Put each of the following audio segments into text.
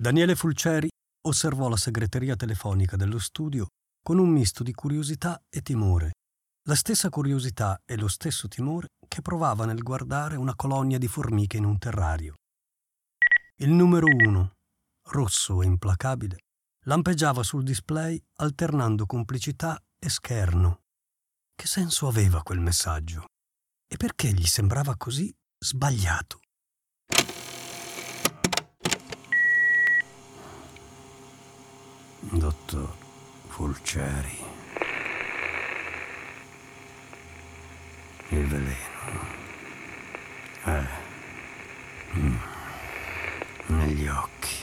Daniele Fulceri osservò la segreteria telefonica dello studio con un misto di curiosità e timore, la stessa curiosità e lo stesso timore che provava nel guardare una colonia di formiche in un terrario. Il numero uno, rosso e implacabile, lampeggiava sul display alternando complicità e scherno. Che senso aveva quel messaggio? E perché gli sembrava così sbagliato? Dottor Fulceri. Il veleno. Eh. Mm. Negli occhi.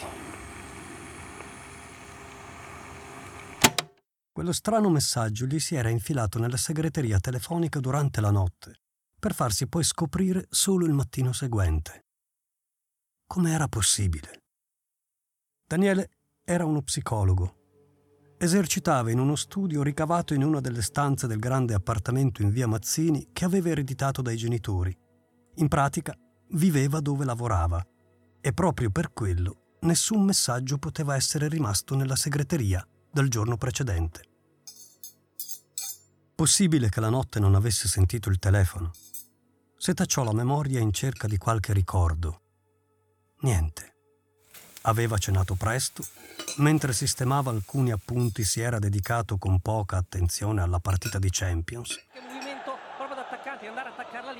Quello strano messaggio gli si era infilato nella segreteria telefonica durante la notte, per farsi poi scoprire solo il mattino seguente. Come era possibile? Daniele era uno psicologo. Esercitava in uno studio ricavato in una delle stanze del grande appartamento in via Mazzini che aveva ereditato dai genitori. In pratica, viveva dove lavorava e proprio per quello nessun messaggio poteva essere rimasto nella segreteria del giorno precedente. Possibile che la notte non avesse sentito il telefono. Setacciò la memoria in cerca di qualche ricordo. Niente. Aveva cenato presto, mentre sistemava alcuni appunti si era dedicato con poca attenzione alla partita di Champions.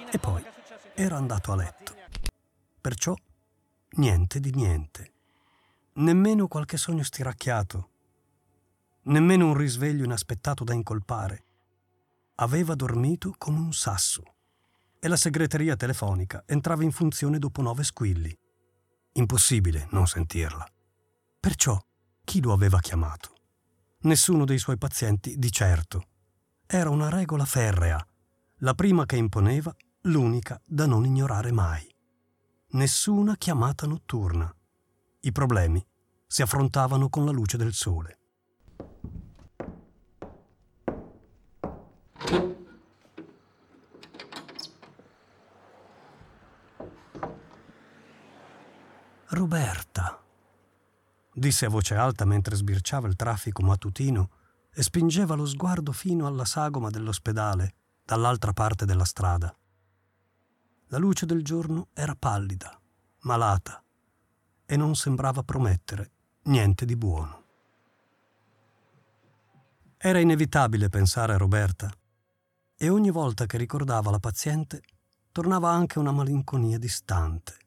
E poi era andato a letto. Perciò niente di niente. Nemmeno qualche sogno stiracchiato. Nemmeno un risveglio inaspettato da incolpare. Aveva dormito come un sasso. E la segreteria telefonica entrava in funzione dopo nove squilli. Impossibile non sentirla. Perciò chi lo aveva chiamato? Nessuno dei suoi pazienti di certo. Era una regola ferrea, la prima che imponeva, l'unica da non ignorare mai. Nessuna chiamata notturna. I problemi si affrontavano con la luce del sole. Roberta, disse a voce alta mentre sbirciava il traffico mattutino e spingeva lo sguardo fino alla sagoma dell'ospedale, dall'altra parte della strada. La luce del giorno era pallida, malata, e non sembrava promettere niente di buono. Era inevitabile pensare a Roberta, e ogni volta che ricordava la paziente tornava anche una malinconia distante.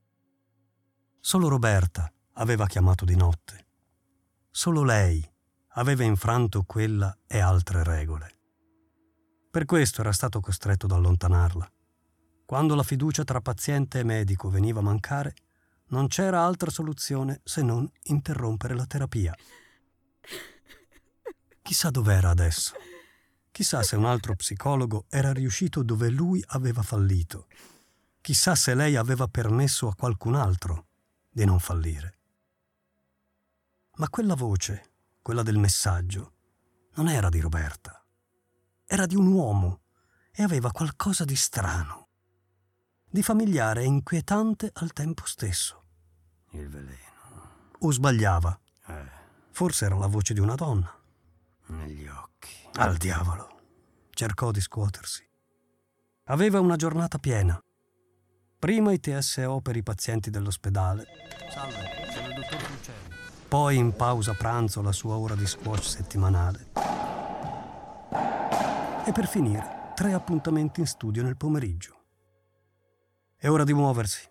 Solo Roberta aveva chiamato di notte. Solo lei aveva infranto quella e altre regole. Per questo era stato costretto ad allontanarla. Quando la fiducia tra paziente e medico veniva a mancare, non c'era altra soluzione se non interrompere la terapia. Chissà dov'era adesso. Chissà se un altro psicologo era riuscito dove lui aveva fallito. Chissà se lei aveva permesso a qualcun altro di non fallire. Ma quella voce, quella del messaggio, non era di Roberta. Era di un uomo e aveva qualcosa di strano, di familiare e inquietante al tempo stesso. Il veleno. O sbagliava. Eh, Forse era la voce di una donna. negli occhi. Al diavolo. Cercò di scuotersi. Aveva una giornata piena. Prima i TSO per i pazienti dell'ospedale. Salve, sono il dottor Fulceri. Poi in pausa pranzo la sua ora di squash settimanale. E per finire, tre appuntamenti in studio nel pomeriggio. È ora di muoversi.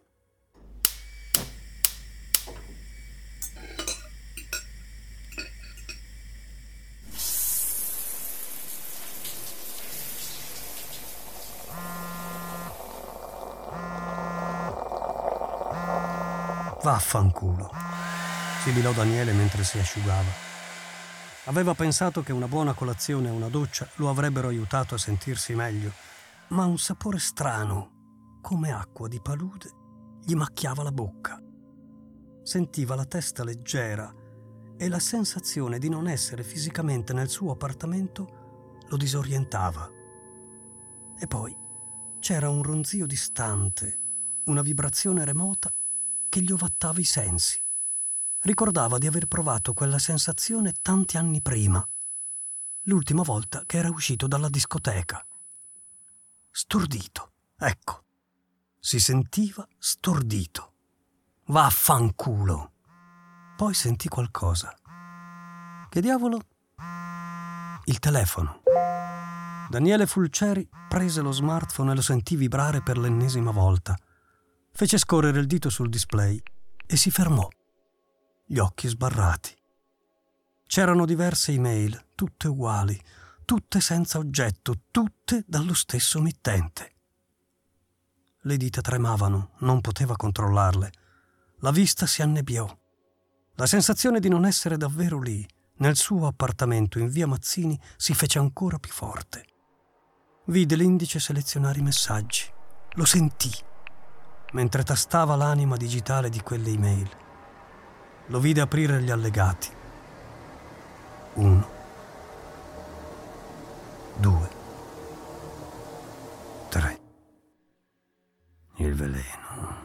Sibilò Daniele mentre si asciugava. Aveva pensato che una buona colazione e una doccia lo avrebbero aiutato a sentirsi meglio, ma un sapore strano, come acqua di palude, gli macchiava la bocca. Sentiva la testa leggera e la sensazione di non essere fisicamente nel suo appartamento lo disorientava. E poi c'era un ronzio distante, una vibrazione remota che gli ovattava i sensi. Ricordava di aver provato quella sensazione tanti anni prima, l'ultima volta che era uscito dalla discoteca. Stordito, ecco, si sentiva stordito. Vaffanculo. Poi sentì qualcosa. Che diavolo? Il telefono. Daniele Fulceri prese lo smartphone e lo sentì vibrare per l'ennesima volta. Fece scorrere il dito sul display e si fermò, gli occhi sbarrati. C'erano diverse email, tutte uguali, tutte senza oggetto, tutte dallo stesso mittente. Le dita tremavano, non poteva controllarle. La vista si annebbiò. La sensazione di non essere davvero lì, nel suo appartamento in via Mazzini, si fece ancora più forte. Vide l'indice selezionare i messaggi. Lo sentì mentre tastava l'anima digitale di quelle email. Lo vide aprire gli allegati. Uno. Due. Tre. Il veleno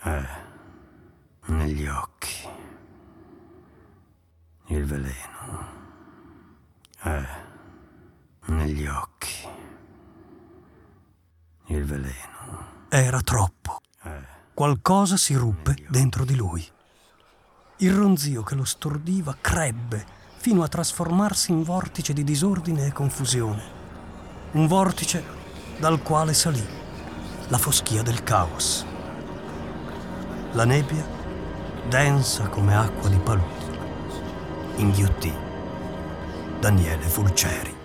è negli occhi. Il veleno è negli occhi. Il veleno era troppo. Qualcosa si ruppe dentro di lui. Il ronzio che lo stordiva crebbe fino a trasformarsi in vortice di disordine e confusione. Un vortice dal quale salì la foschia del caos. La nebbia, densa come acqua di palude, inghiottì Daniele Fulceri.